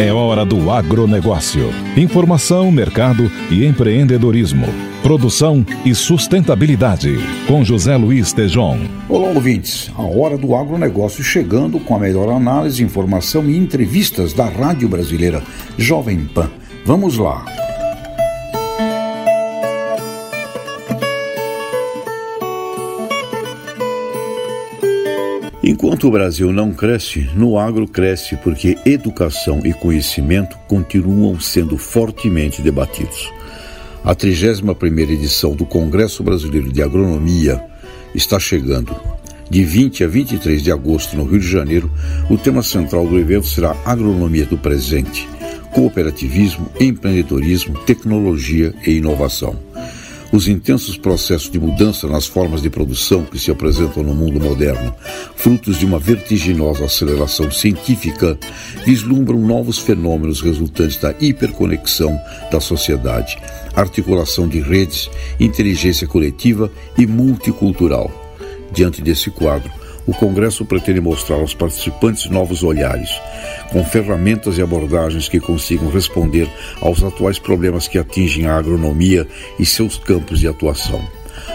É hora do agronegócio. Informação, mercado e empreendedorismo. Produção e sustentabilidade. Com José Luiz Tejon. Olá, ouvintes. A hora do agronegócio chegando com a melhor análise, informação e entrevistas da Rádio Brasileira Jovem Pan. Vamos lá. Enquanto o Brasil não cresce, no agro cresce porque educação e conhecimento continuam sendo fortemente debatidos. A 31ª edição do Congresso Brasileiro de Agronomia está chegando. De 20 a 23 de agosto, no Rio de Janeiro, o tema central do evento será Agronomia do Presente, Cooperativismo, Empreendedorismo, Tecnologia e Inovação. Os intensos processos de mudança nas formas de produção que se apresentam no mundo moderno, frutos de uma vertiginosa aceleração científica, vislumbram novos fenômenos resultantes da hiperconexão da sociedade, articulação de redes, inteligência coletiva e multicultural. Diante desse quadro, o Congresso pretende mostrar aos participantes novos olhares, com ferramentas e abordagens que consigam responder aos atuais problemas que atingem a agronomia e seus campos de atuação.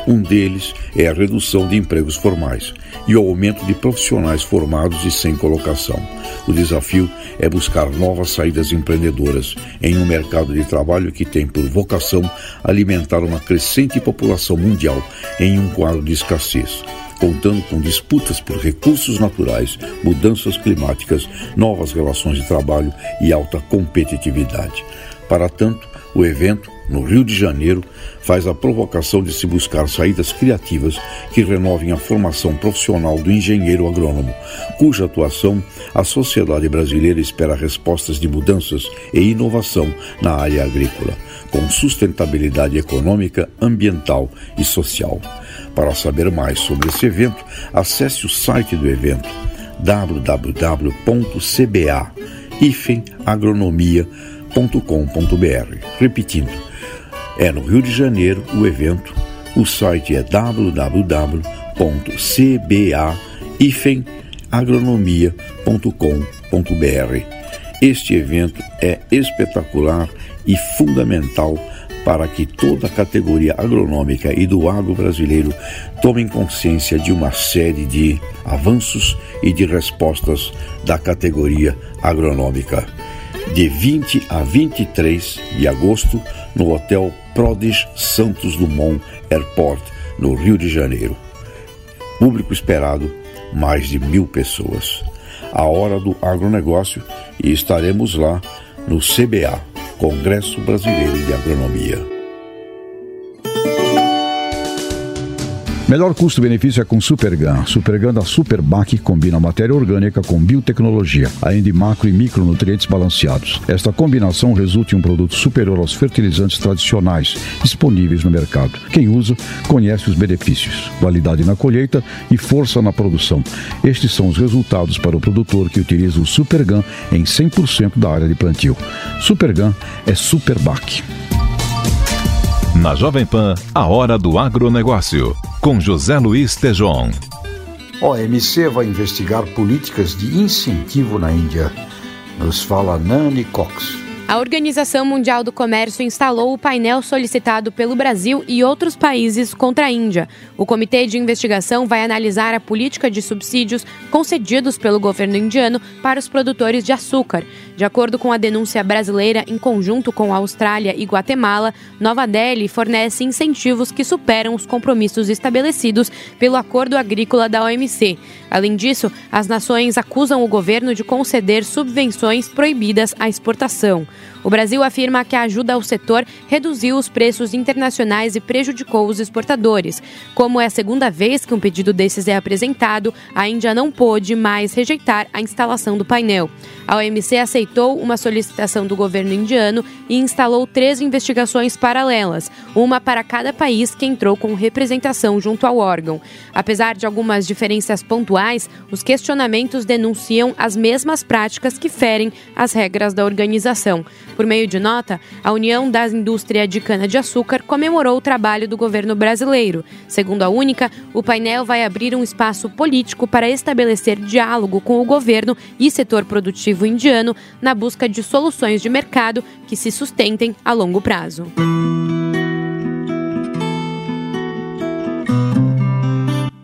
Um deles é a redução de empregos formais e o aumento de profissionais formados e sem colocação. O desafio é buscar novas saídas empreendedoras em um mercado de trabalho que tem por vocação alimentar uma crescente população mundial em um quadro de escassez contando com disputas por recursos naturais, mudanças climáticas, novas relações de trabalho e alta competitividade. Para tanto, o evento, no Rio de Janeiro, faz a provocação de se buscar saídas criativas que renovem a formação profissional do engenheiro agrônomo, cuja atuação a sociedade brasileira espera respostas de mudanças e inovação na área agrícola, com sustentabilidade econômica, ambiental e social. Para saber mais sobre esse evento, acesse o site do evento www.cba-agronomia.com.br. Repetindo, é no Rio de Janeiro o evento, o site é www.cba-agronomia.com.br. Este evento é espetacular e fundamental para que toda a categoria agronômica e do agro brasileiro tomem consciência de uma série de avanços e de respostas da categoria agronômica. De 20 a 23 de agosto, no Hotel Prodes Santos Dumont Airport, no Rio de Janeiro. Público esperado, mais de mil pessoas. A hora do agronegócio e estaremos lá no CBA Congresso Brasileiro de Agronomia. Melhor custo-benefício é com Supergan. Supergan da Superbac combina matéria orgânica com biotecnologia, além de macro e micronutrientes balanceados. Esta combinação resulta em um produto superior aos fertilizantes tradicionais disponíveis no mercado. Quem usa conhece os benefícios, qualidade na colheita e força na produção. Estes são os resultados para o produtor que utiliza o Supergan em 100% da área de plantio. Supergan é Superbac. Na Jovem Pan, a hora do agronegócio, com José Luiz Tejon. OMC vai investigar políticas de incentivo na Índia. Nos fala Nani Cox. A Organização Mundial do Comércio instalou o painel solicitado pelo Brasil e outros países contra a Índia. O comitê de investigação vai analisar a política de subsídios concedidos pelo governo indiano para os produtores de açúcar. De acordo com a denúncia brasileira, em conjunto com a Austrália e Guatemala, Nova Delhi fornece incentivos que superam os compromissos estabelecidos pelo Acordo Agrícola da OMC. Além disso, as nações acusam o governo de conceder subvenções proibidas à exportação. O Brasil afirma que a ajuda ao setor reduziu os preços internacionais e prejudicou os exportadores. Como é a segunda vez que um pedido desses é apresentado, a Índia não pôde mais rejeitar a instalação do painel. A OMC aceitou uma solicitação do governo indiano e instalou três investigações paralelas, uma para cada país que entrou com representação junto ao órgão. Apesar de algumas diferenças pontuais, os questionamentos denunciam as mesmas práticas que ferem as regras da organização. Por meio de nota, a União da Indústria de Cana-de-Açúcar comemorou o trabalho do governo brasileiro. Segundo a Única, o painel vai abrir um espaço político para estabelecer diálogo com o governo e setor produtivo indiano na busca de soluções de mercado que se sustentem a longo prazo.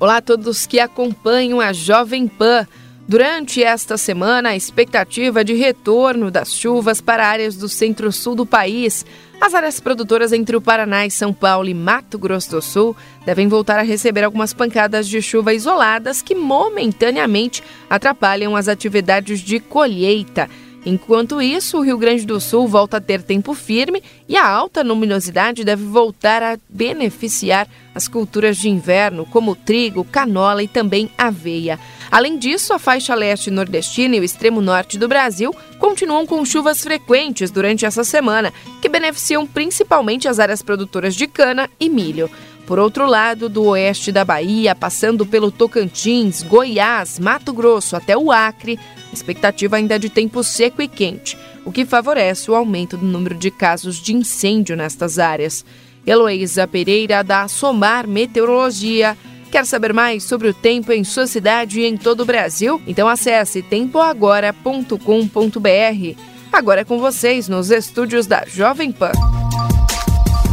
Olá a todos que acompanham a Jovem Pan. Durante esta semana, a expectativa de retorno das chuvas para áreas do centro-sul do país. As áreas produtoras entre o Paraná e São Paulo e Mato Grosso do Sul devem voltar a receber algumas pancadas de chuva isoladas que momentaneamente atrapalham as atividades de colheita. Enquanto isso, o Rio Grande do Sul volta a ter tempo firme e a alta luminosidade deve voltar a beneficiar as culturas de inverno, como trigo, canola e também aveia. Além disso, a faixa leste nordestina e o extremo norte do Brasil continuam com chuvas frequentes durante essa semana, que beneficiam principalmente as áreas produtoras de cana e milho. Por outro lado, do oeste da Bahia, passando pelo Tocantins, Goiás, Mato Grosso até o Acre, expectativa ainda é de tempo seco e quente, o que favorece o aumento do número de casos de incêndio nestas áreas. Heloísa Pereira, da Somar Meteorologia. Quer saber mais sobre o tempo em sua cidade e em todo o Brasil? Então acesse tempoagora.com.br. Agora é com vocês nos estúdios da Jovem Pan.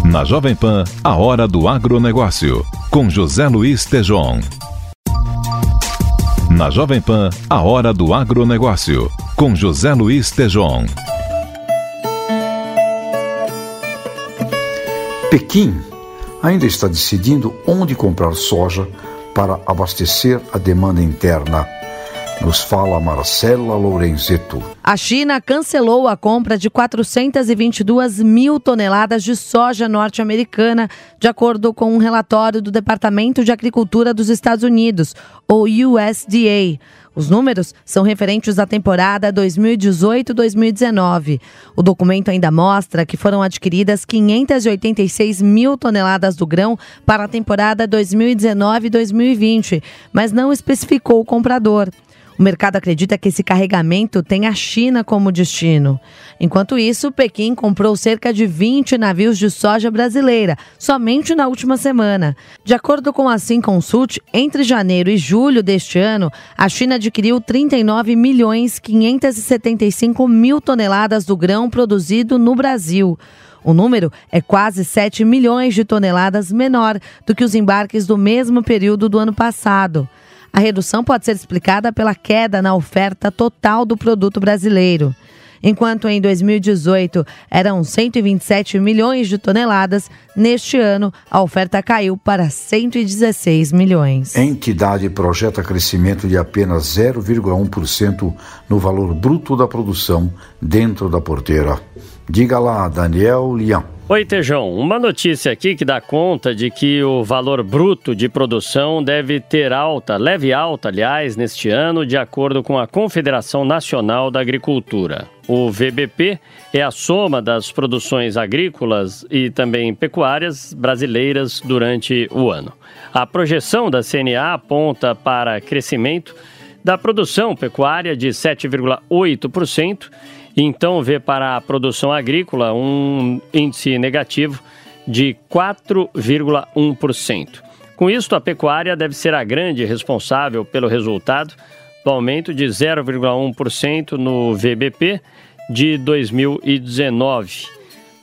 Na Jovem Pan, a hora do agronegócio, com José Luiz Tejon. Na Jovem Pan, a hora do agronegócio, com José Luiz Tejon. Pequim ainda está decidindo onde comprar soja para abastecer a demanda interna. Nos fala Marcela Lorenzeto. A China cancelou a compra de 422 mil toneladas de soja norte-americana, de acordo com um relatório do Departamento de Agricultura dos Estados Unidos, ou USDA. Os números são referentes à temporada 2018-2019. O documento ainda mostra que foram adquiridas 586 mil toneladas do grão para a temporada 2019-2020, mas não especificou o comprador. O mercado acredita que esse carregamento tem a China como destino. Enquanto isso, Pequim comprou cerca de 20 navios de soja brasileira, somente na última semana. De acordo com a Sinconsult, entre janeiro e julho deste ano, a China adquiriu 39 milhões 575 mil toneladas do grão produzido no Brasil. O número é quase 7 milhões de toneladas menor do que os embarques do mesmo período do ano passado. A redução pode ser explicada pela queda na oferta total do produto brasileiro. Enquanto em 2018 eram 127 milhões de toneladas, neste ano a oferta caiu para 116 milhões. A entidade projeta crescimento de apenas 0,1% no valor bruto da produção dentro da porteira. Diga lá, Daniel Lian. Oi, Tejão. Uma notícia aqui que dá conta de que o valor bruto de produção deve ter alta, leve alta, aliás, neste ano, de acordo com a Confederação Nacional da Agricultura. O VBP é a soma das produções agrícolas e também pecuárias brasileiras durante o ano. A projeção da CNA aponta para crescimento da produção pecuária de 7,8% então vê para a produção agrícola um índice negativo de 4,1%. Com isso, a pecuária deve ser a grande responsável pelo resultado do aumento de 0,1% no VBP de 2019.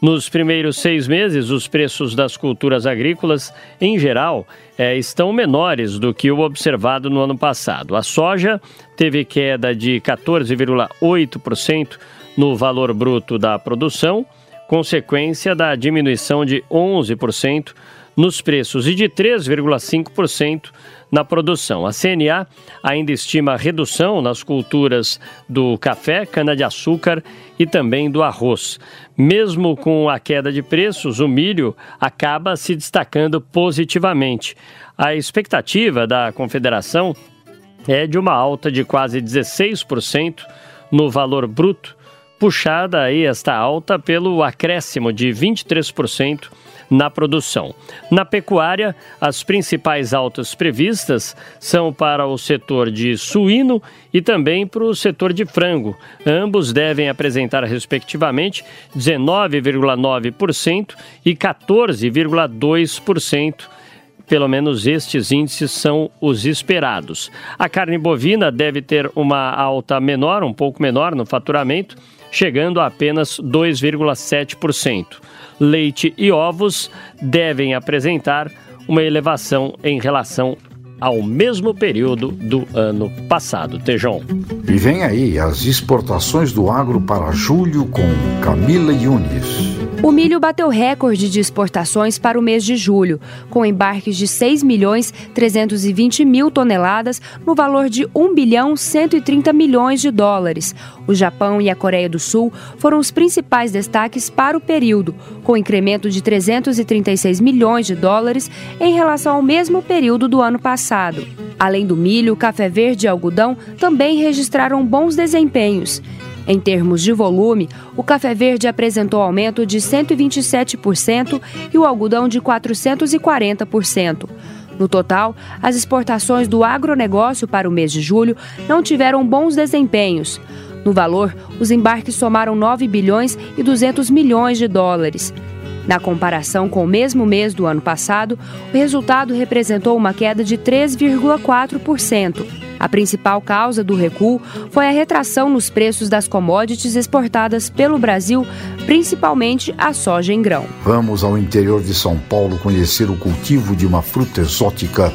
Nos primeiros seis meses, os preços das culturas agrícolas, em geral, é, estão menores do que o observado no ano passado. A soja teve queda de 14,8% no valor bruto da produção, consequência da diminuição de 11% nos preços e de 3,5% na produção. A CNA ainda estima redução nas culturas do café, cana-de-açúcar e também do arroz. Mesmo com a queda de preços, o milho acaba se destacando positivamente. A expectativa da Confederação é de uma alta de quase 16% no valor bruto, puxada aí esta alta pelo acréscimo de 23% na produção. Na pecuária, as principais altas previstas são para o setor de suíno e também para o setor de frango. Ambos devem apresentar, respectivamente, 19,9% e 14,2% pelo menos estes índices são os esperados. A carne bovina deve ter uma alta menor, um pouco menor no faturamento, chegando a apenas 2,7%. Leite e ovos devem apresentar uma elevação em relação ao mesmo período do ano passado. Tejão. E vem aí as exportações do agro para julho com Camila Yunis. O milho bateu recorde de exportações para o mês de julho, com embarques de 6 milhões 320 mil toneladas no valor de 1 bilhão 130 milhões de dólares. O Japão e a Coreia do Sul foram os principais destaques para o período, com incremento de 336 milhões de dólares em relação ao mesmo período do ano passado. Além do milho, café verde e algodão também registraram bons desempenhos. Em termos de volume, o café verde apresentou aumento de 127% e o algodão de 440%. No total, as exportações do agronegócio para o mês de julho não tiveram bons desempenhos. No valor, os embarques somaram 9 bilhões e 200 milhões de dólares. Na comparação com o mesmo mês do ano passado, o resultado representou uma queda de 3,4%. A principal causa do recuo foi a retração nos preços das commodities exportadas pelo Brasil, principalmente a soja em grão. Vamos ao interior de São Paulo conhecer o cultivo de uma fruta exótica.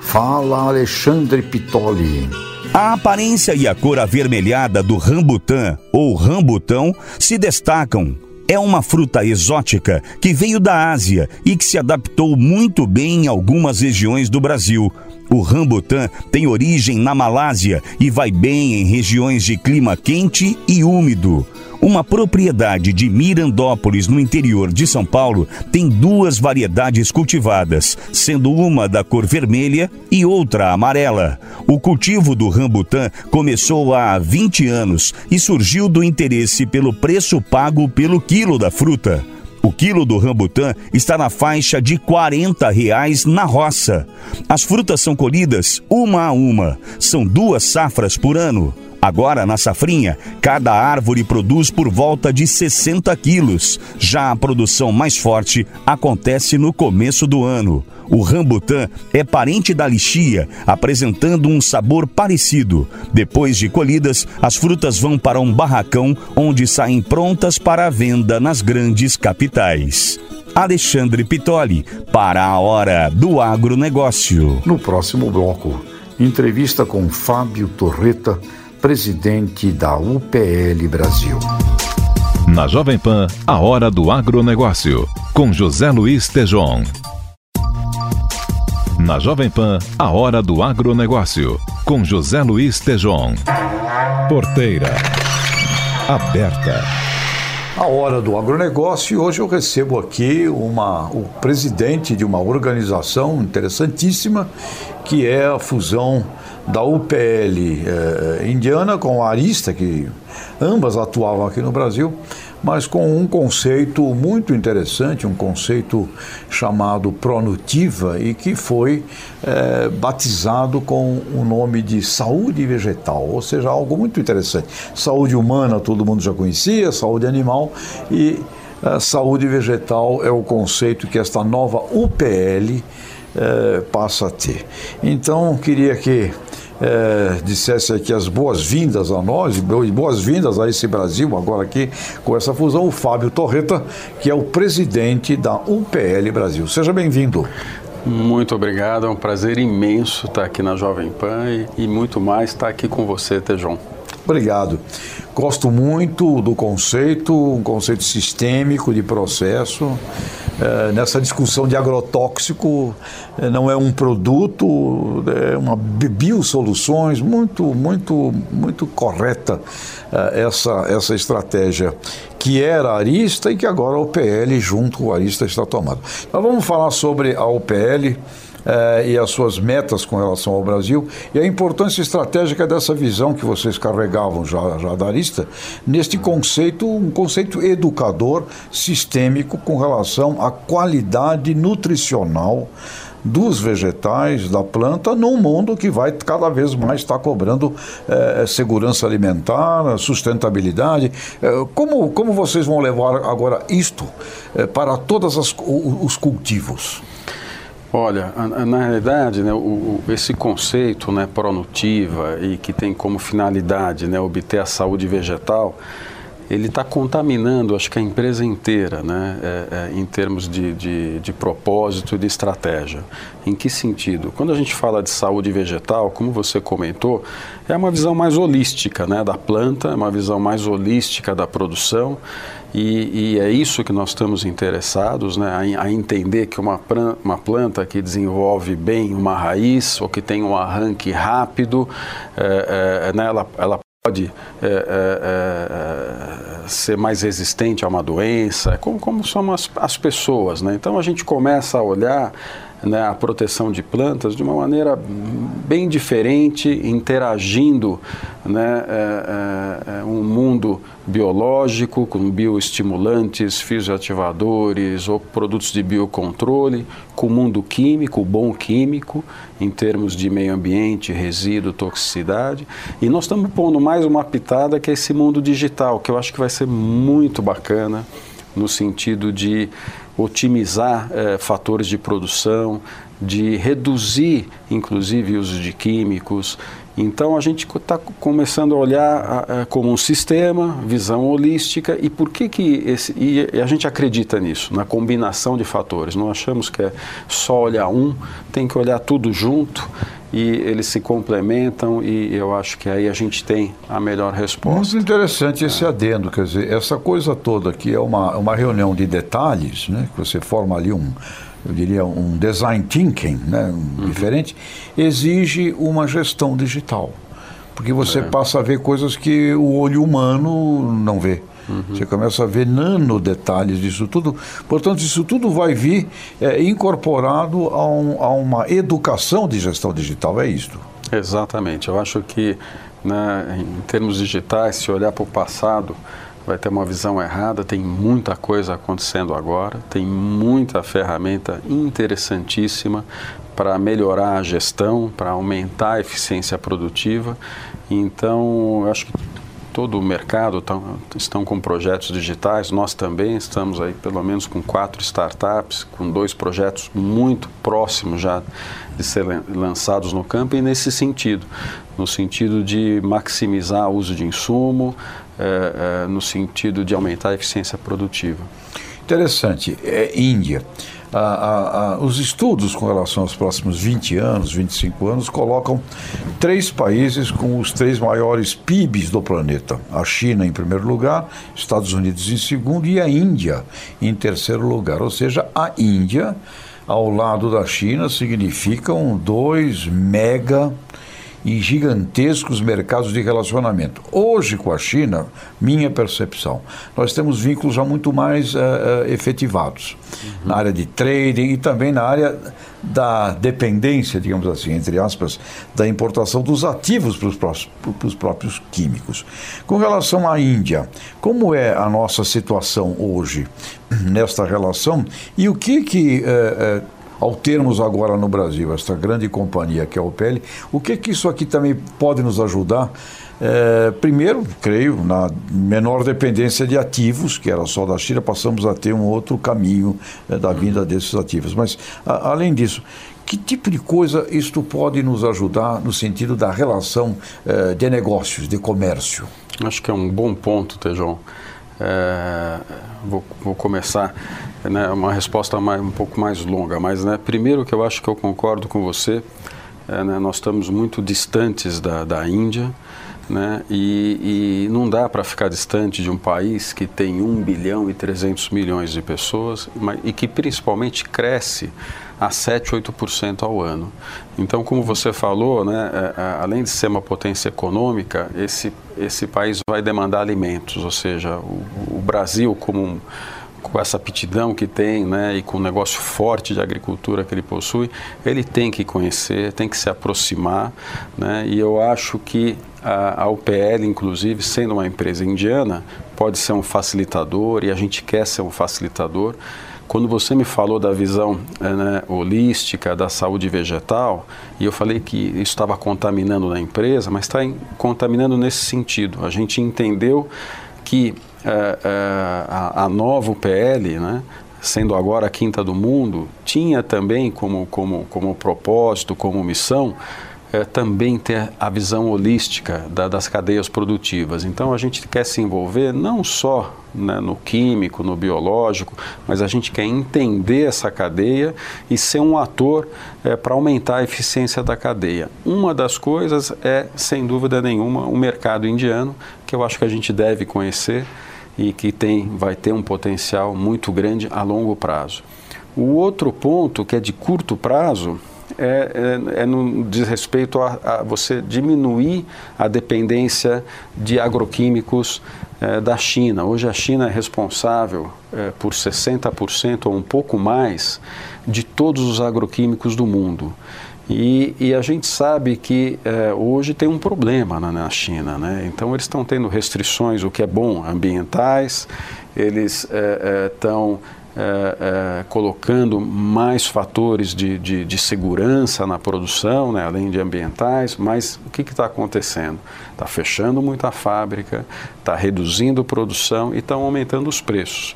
Fala Alexandre Pitoli. A aparência e a cor avermelhada do rambutã ou rambutão se destacam é uma fruta exótica que veio da Ásia e que se adaptou muito bem em algumas regiões do Brasil. O rambutan tem origem na Malásia e vai bem em regiões de clima quente e úmido. Uma propriedade de Mirandópolis, no interior de São Paulo, tem duas variedades cultivadas, sendo uma da cor vermelha e outra amarela. O cultivo do rambutan começou há 20 anos e surgiu do interesse pelo preço pago pelo quilo da fruta. O quilo do rambutã está na faixa de 40 reais na roça. As frutas são colhidas uma a uma. São duas safras por ano. Agora, na safrinha, cada árvore produz por volta de 60 quilos. Já a produção mais forte acontece no começo do ano. O rambutã é parente da lixia, apresentando um sabor parecido. Depois de colhidas, as frutas vão para um barracão onde saem prontas para venda nas grandes capitais. Alexandre Pitoli, para a Hora do Agronegócio. No próximo bloco, entrevista com Fábio Torreta, presidente da UPL Brasil. Na Jovem Pan, a Hora do Agronegócio, com José Luiz Tejon. Na Jovem Pan, a Hora do Agronegócio, com José Luiz Tejon. Porteira. Aberta. A hora do agronegócio e hoje eu recebo aqui uma, o presidente de uma organização interessantíssima que é a fusão da UPL eh, indiana com a Arista, que ambas atuavam aqui no Brasil, mas com um conceito muito interessante, um conceito chamado Pronutiva e que foi é, batizado com o nome de saúde vegetal, ou seja, algo muito interessante. Saúde humana todo mundo já conhecia, saúde animal e a saúde vegetal é o conceito que esta nova UPL passa a ter. Então, queria que é, dissesse aqui as boas-vindas a nós, e boas-vindas a esse Brasil, agora aqui com essa fusão, o Fábio Torreta, que é o presidente da UPL Brasil. Seja bem-vindo. Muito obrigado, é um prazer imenso estar aqui na Jovem Pan e, e muito mais estar aqui com você, Tejon. Obrigado. Gosto muito do conceito, um conceito sistêmico de processo. É, nessa discussão de agrotóxico, é, não é um produto, é uma biosoluções, muito, muito, muito correta é, essa, essa estratégia que era a Arista e que agora a OPL junto com a Arista está tomando. Então vamos falar sobre a OPL eh, e as suas metas com relação ao Brasil e a importância estratégica dessa visão que vocês carregavam já, já da neste conceito, um conceito educador sistêmico com relação à qualidade nutricional dos vegetais, da planta, num mundo que vai cada vez mais estar cobrando eh, segurança alimentar, sustentabilidade. Eh, como, como vocês vão levar agora isto eh, para todos os cultivos? Olha, na realidade, né, o, esse conceito né, pronutiva e que tem como finalidade né, obter a saúde vegetal, ele está contaminando, acho que a empresa inteira, né, é, é, em termos de, de, de, propósito e de estratégia. Em que sentido? Quando a gente fala de saúde vegetal, como você comentou, é uma visão mais holística né, da planta, é uma visão mais holística da produção e, e, é isso que nós estamos interessados, né, a, a, entender que uma, uma planta que desenvolve bem uma raiz ou que tem um arranque rápido, é, é, né, ela, ela pode é, é, é ser mais resistente a uma doença, como, como são as, as pessoas. Né? Então a gente começa a olhar né, a proteção de plantas de uma maneira bem diferente, interagindo né, é, é, é, um mundo biológico com bioestimulantes, fisioativadores ou produtos de biocontrole, com o mundo químico, o bom químico, em termos de meio ambiente, resíduo, toxicidade. E nós estamos pondo mais uma pitada que é esse mundo digital, que eu acho que vai ser muito bacana no sentido de otimizar eh, fatores de produção, de reduzir, inclusive, uso de químicos. Então, a gente está começando a olhar a, a, como um sistema, visão holística, e por que, que esse, e a gente acredita nisso, na combinação de fatores. Não achamos que é só olhar um, tem que olhar tudo junto e eles se complementam e eu acho que aí a gente tem a melhor resposta. Muito interessante esse adendo, quer dizer, essa coisa toda que é uma, uma reunião de detalhes, né, que você forma ali um, eu diria, um design thinking né, uhum. diferente, exige uma gestão digital. Porque você é. passa a ver coisas que o olho humano não vê. Uhum. Você começa a ver nano detalhes disso tudo. Portanto, isso tudo vai vir é, incorporado a, um, a, uma educação de gestão digital, é isto? Exatamente. Eu acho que, né, em termos digitais, se olhar para o passado, vai ter uma visão errada. Tem muita coisa acontecendo agora, tem muita ferramenta interessantíssima para melhorar a gestão, para aumentar a eficiência produtiva. Então, eu acho que todo o mercado tá, estão com projetos digitais, nós também estamos aí pelo menos com quatro startups, com dois projetos muito próximos já de ser lançados no campo e nesse sentido, no sentido de maximizar o uso de insumo, é, é, no sentido de aumentar a eficiência produtiva. Interessante. É Índia a, a, a, os estudos com relação aos próximos 20 anos, 25 anos, colocam três países com os três maiores PIBs do planeta: a China em primeiro lugar, Estados Unidos em segundo e a Índia em terceiro lugar. Ou seja, a Índia, ao lado da China, significam dois mega e gigantescos mercados de relacionamento. Hoje, com a China, minha percepção, nós temos vínculos já muito mais uh, efetivados uhum. na área de trading e também na área da dependência, digamos assim, entre aspas, da importação dos ativos para os próprios, para os próprios químicos. Com relação à Índia, como é a nossa situação hoje nesta relação e o que que uh, ao termos agora no Brasil esta grande companhia que é a Opel, o que que isso aqui também pode nos ajudar? É, primeiro, creio, na menor dependência de ativos, que era só da China, passamos a ter um outro caminho é, da vinda desses ativos. Mas, a, além disso, que tipo de coisa isto pode nos ajudar no sentido da relação é, de negócios, de comércio? Acho que é um bom ponto, Tejão. É, vou, vou, começar né, uma resposta mais, um pouco mais longa, mas né, primeiro que eu acho que eu concordo com você, é, né, nós estamos muito distantes da, da Índia, né? E, e não dá para ficar distante de um país que tem 1 bilhão e 300 milhões de pessoas mas, e que principalmente cresce a 7, 8% ao ano. Então, como você falou, né, é, é, além de ser uma potência econômica, esse, esse país vai demandar alimentos, ou seja, o, o Brasil como um, com essa aptidão que tem, né, e com o negócio forte de agricultura que ele possui, ele tem que conhecer, tem que se aproximar, né, e eu acho que a, a UPL, inclusive, sendo uma empresa indiana, pode ser um facilitador e a gente quer ser um facilitador. Quando você me falou da visão eh, né, holística da saúde vegetal, e eu falei que isso estava contaminando na empresa, mas está contaminando nesse sentido. A gente entendeu que é, é, a, a, nova UPL, né, sendo agora a quinta do mundo, tinha também como, como, como propósito, como missão, é, também ter a visão holística da, das cadeias produtivas. Então a gente quer se envolver não só né, no químico, no biológico, mas a gente quer entender essa cadeia e ser um ator é, para aumentar a eficiência da cadeia. Uma das coisas é, sem dúvida nenhuma, o mercado indiano, que eu acho que a gente deve conhecer e que tem, vai ter um potencial muito grande a longo prazo. O outro ponto, que é de curto prazo, é, é, é no, diz respeito a, a, você diminuir a dependência de agroquímicos é, da China. Hoje a China é responsável é, por 60% ou um pouco mais de todos os agroquímicos do mundo. E, e, a gente sabe que é, hoje tem um problema na, na China, né? Então eles estão tendo restrições, o que é bom, ambientais, eles estão é, é, colocando mais fatores de, de, de, segurança na produção, né, além de ambientais, mas o que está acontecendo? Está fechando muita fábrica, está reduzindo produção e estão aumentando os preços.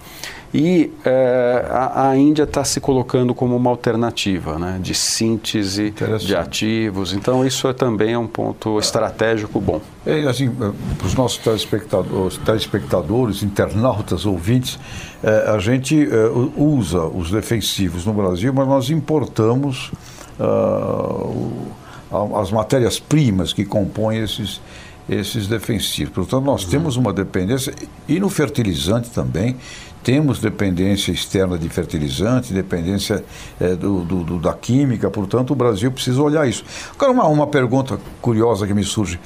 E é, a, a, Índia está se colocando como uma alternativa né, de síntese de ativos. Então, isso é também é um ponto estratégico bom. É, assim, é, para os nossos telespectadores, telespectadores, internautas, ouvintes, é, a gente é, usa os defensivos no Brasil, mas nós importamos uh, as matérias-primas que compõem esses esses defensivos. Portanto, nós uhum. temos uma dependência, e no fertilizante também, temos dependência externa de fertilizante, dependência é, do, do, do, da química, portanto o Brasil precisa olhar isso. Agora, uma, uma pergunta curiosa que me surge: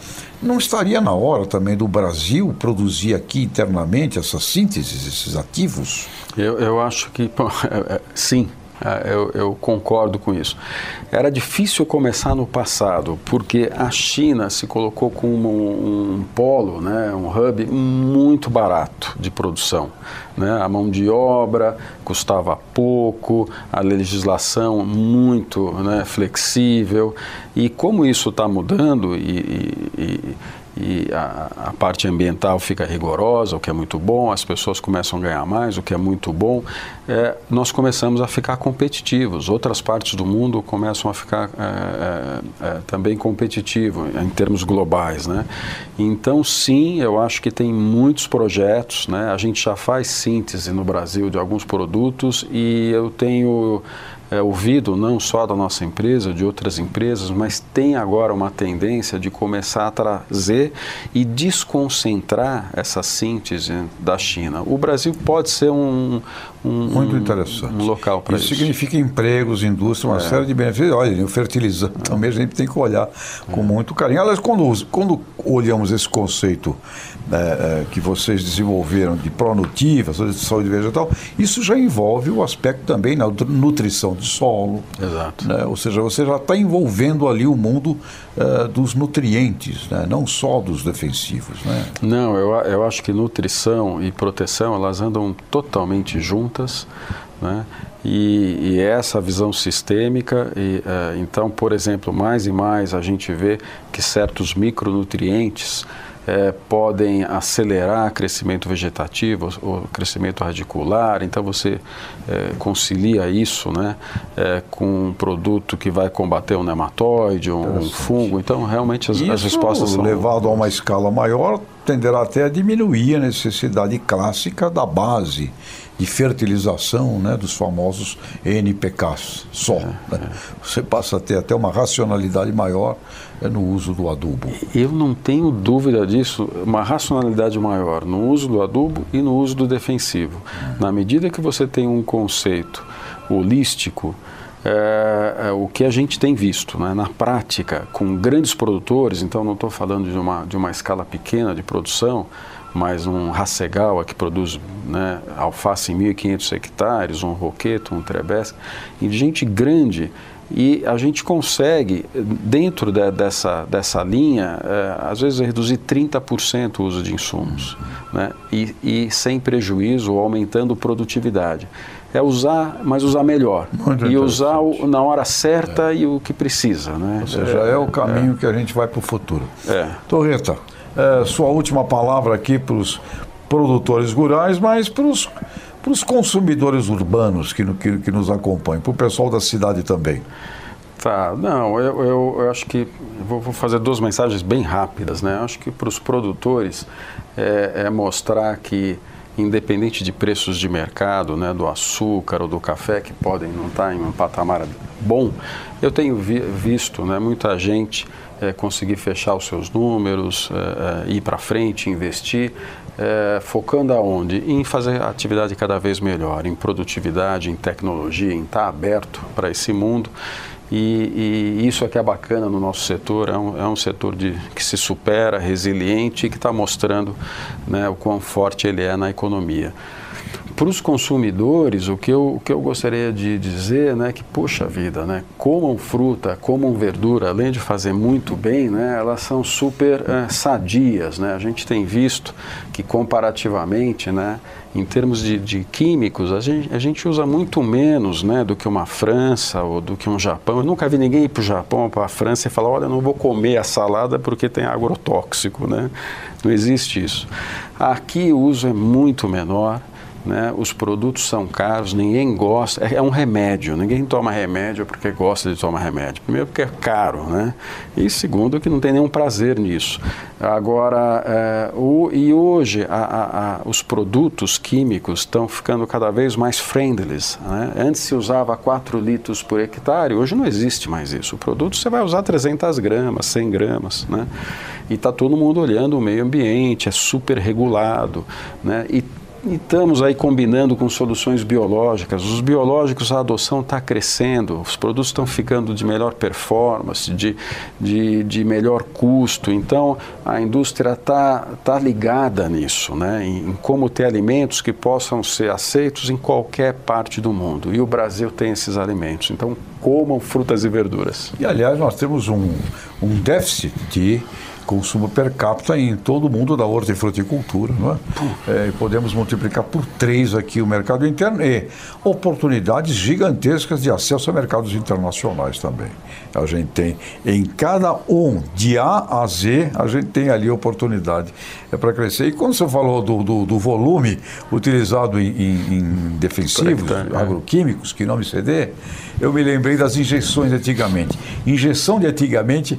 não estaria na hora também do Brasil produzir aqui internamente essas sínteses, esses ativos? Eu, eu acho que bom, é, é, sim, eu, eu, concordo com isso. Era difícil começar no passado, porque a China se colocou como um, um polo, né, um hub muito barato de produção. Né? A mão de obra custava pouco, a legislação muito né, flexível. E como isso está mudando e, e, e a, a, parte ambiental fica rigorosa, o que é muito bom, as pessoas começam a ganhar mais, o que é muito bom, é, nós começamos a ficar competitivos. Outras partes do mundo começam a ficar é, é, é também competitivos em termos globais. Né? Então, sim, eu acho que tem muitos projetos, né? a gente já faz síntese no Brasil de alguns produtos e eu tenho é, ouvido não só da nossa empresa, de outras empresas, mas tem agora uma tendência de começar a trazer e desconcentrar essa síntese da China. O Brasil pode ser um, um muito interessante um local para isso. Isso significa empregos, indústria, uma é. série de benefícios. Olha, o fertilizante é. também a gente tem que olhar com é. muito carinho. Aliás, quando, quando olhamos esse conceito é, é, que vocês desenvolveram de pronutiva, de saúde vegetal, isso já envolve o aspecto também da nutrição solo. Exato. Né? Ou seja, você já está envolvendo ali o mundo uh, dos nutrientes, né? não só dos defensivos. Né? Não, eu, eu acho que nutrição e proteção elas andam totalmente juntas. Né? E, e, essa visão sistêmica, e, uh, então, por exemplo, mais e mais a gente vê que certos micronutrientes é, podem acelerar o crescimento vegetativo, o crescimento radicular. Então você é, concilia isso né, é, com um produto que vai combater um nematóide, um, um fungo. Então realmente as, as respostas são... levado a uma escala maior tenderá até a diminuir a necessidade clássica da base de fertilização né, dos famosos NPKs só. É, né? Você passa a ter até uma racionalidade maior é, no uso do adubo. Eu não tenho dúvida disso, uma racionalidade maior no uso do adubo e no uso do defensivo. Na medida que você tem um conceito holístico, é, é, o que a gente tem visto né, na prática com grandes produtores, então não estou falando de uma, de uma escala pequena de produção, mas um Rassegal que produz né, alface em 1.500 hectares, um Roqueto, um Trebes, e gente grande. E a gente consegue, dentro de, dessa, dessa linha, é, às vezes reduzir 30% o uso de insumos, né, e, e sem prejuízo aumentando produtividade é usar, mas usar melhor. Muito e usar o, na hora certa é. e o que precisa. Né? Ou seja, é, é o caminho é. que a gente vai para o futuro. É. Torreta, é, sua última palavra aqui para os produtores rurais, mas para os para os consumidores urbanos que, que, que nos acompanham, para o pessoal da cidade também. Tá, não, eu, eu, eu acho que vou, vou, fazer duas mensagens bem rápidas, né? Eu acho que para os produtores é, é, mostrar que independente de preços de mercado, né, do açúcar ou do café que podem não estar em um patamar bom, eu tenho vi, visto, né, muita gente é, conseguir fechar os seus números, é, é, ir para frente, investir, focando aonde? Em fazer a atividade cada vez melhor, em produtividade, em tecnologia, em estar aberto para esse mundo. E, e, isso é que é bacana no nosso setor, é um, é um setor de, que se supera, resiliente e que está mostrando né, o quão forte ele é na economia para os consumidores, o que, eu, o que eu gostaria de dizer, né, que, puxa vida, né, comam fruta, comam verdura, além de fazer muito bem, né, elas são super é, sadias, né, a gente tem visto que comparativamente, né, em termos de, de químicos, a gente, a gente usa muito menos, né, do que uma França ou do que um Japão. Eu nunca vi ninguém ir para o Japão ou para a França e falar, olha, não vou comer a salada porque tem agrotóxico, né, não existe isso. Aqui o uso é muito menor, né? Os produtos são caros, ninguém gosta. É, é, um remédio, ninguém toma remédio porque gosta de tomar remédio. Primeiro, porque é caro, né? E segundo, que não tem nenhum prazer nisso. Agora, é, o, e hoje a, a, a, os produtos químicos estão ficando cada vez mais friendly. Né? Antes se usava 4 litros por hectare, hoje não existe mais isso. O produto você vai usar 300 gramas, 100 gramas, né? E está todo mundo olhando o meio ambiente, é super regulado, né? E e estamos aí combinando com soluções biológicas. Os biológicos, a adoção está crescendo, os produtos estão ficando de melhor performance, de, de, de melhor custo. Então, a indústria está tá ligada nisso, né? Em, em, como ter alimentos que possam ser aceitos em qualquer parte do mundo. E o Brasil tem esses alimentos. Então, comam frutas e verduras. E, aliás, nós temos um, um déficit de consumo per capita em todo o mundo da hortifruticultura. Não é? É, podemos multiplicar por três aqui o mercado interno e oportunidades gigantescas de acesso a mercados internacionais também. A gente tem em cada um, de A a Z, a gente tem ali oportunidade é para crescer. E quando você falou do, do, do volume utilizado em, em, em defensivos, é. agroquímicos, que não me CD, eu me lembrei das injeções antigamente. Injeção de antigamente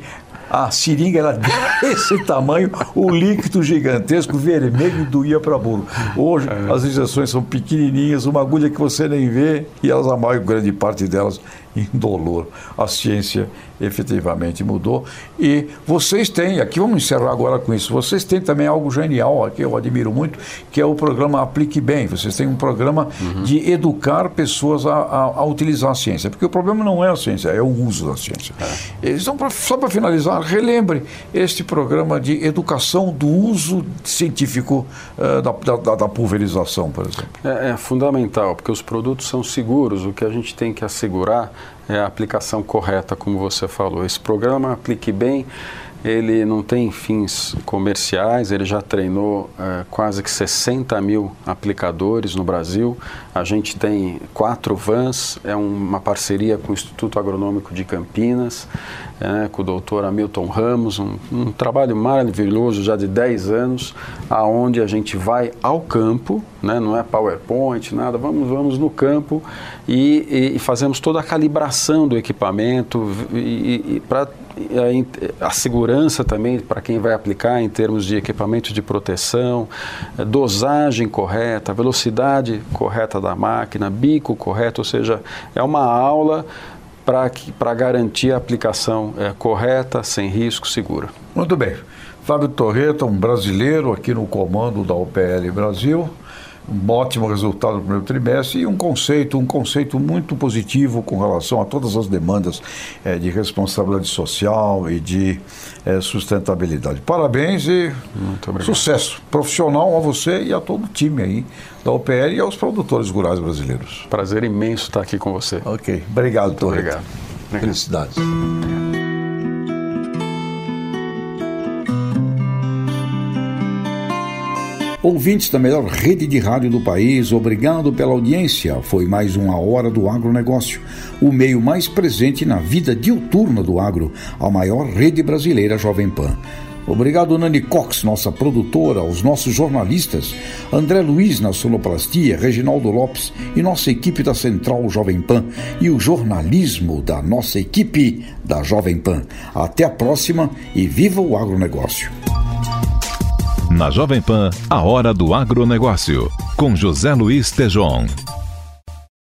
a seringa era desse tamanho, o líquido gigantesco, vermelho, doía para burro. Hoje, é. as injeções são pequenininhas, uma agulha que você nem vê, e elas amargam grande parte delas indolor. A ciência efetivamente mudou. E vocês têm, aqui vamos encerrar agora com isso, vocês têm também algo genial, que eu admiro muito, que é o programa Aplique Bem. Vocês têm um programa uhum. de educar pessoas a, a, a, utilizar a ciência, porque o problema não é a ciência, é o uso da ciência. É. Então, pra, só para finalizar, relembre este programa de educação do uso científico uh, da, da, da, pulverização, por exemplo. É, é fundamental, porque os produtos são seguros, o que a gente tem que assegurar é a aplicação correta, como você falou. Esse programa Aplique Bem, ele não tem fins comerciais, ele já treinou é, quase que 60 mil aplicadores no Brasil. A gente tem quatro vans, é uma parceria com o Instituto Agronômico de Campinas, é, com o doutor Hamilton Ramos, um, um, trabalho maravilhoso já de 10 anos, aonde a gente vai ao campo, né, não é PowerPoint, nada, vamos, vamos no campo e, e, fazemos toda a calibração do equipamento e, e para a, a segurança também para quem vai aplicar em termos de equipamento de proteção, eh, dosagem correta, velocidade correta da máquina, bico correto, ou seja, é uma aula para garantir a aplicação é, correta, sem risco, segura. Muito bem. Fábio Torreta, um brasileiro aqui no comando da UPL Brasil um ótimo resultado no primeiro trimestre e um conceito, um conceito muito positivo com relação a todas as demandas é, de responsabilidade social e de é, sustentabilidade. Parabéns e sucesso profissional a você e a todo o time aí da UPL e aos produtores rurais brasileiros. Prazer imenso estar aqui com você. Ok, obrigado, Torreira. Obrigado. Felicidades. Ouvintes da melhor rede de rádio do país, obrigado pela audiência. Foi mais uma hora do agronegócio, o meio mais presente na vida diuturna do agro, a maior rede brasileira Jovem Pan. Obrigado, Nani Cox, nossa produtora, aos nossos jornalistas, André Luiz na sonoplastia, Reginaldo Lopes e nossa equipe da Central Jovem Pan e o jornalismo da nossa equipe da Jovem Pan. Até a próxima e viva o agronegócio. Na Jovem Pan, a hora do agronegócio, com José Luiz Tejon.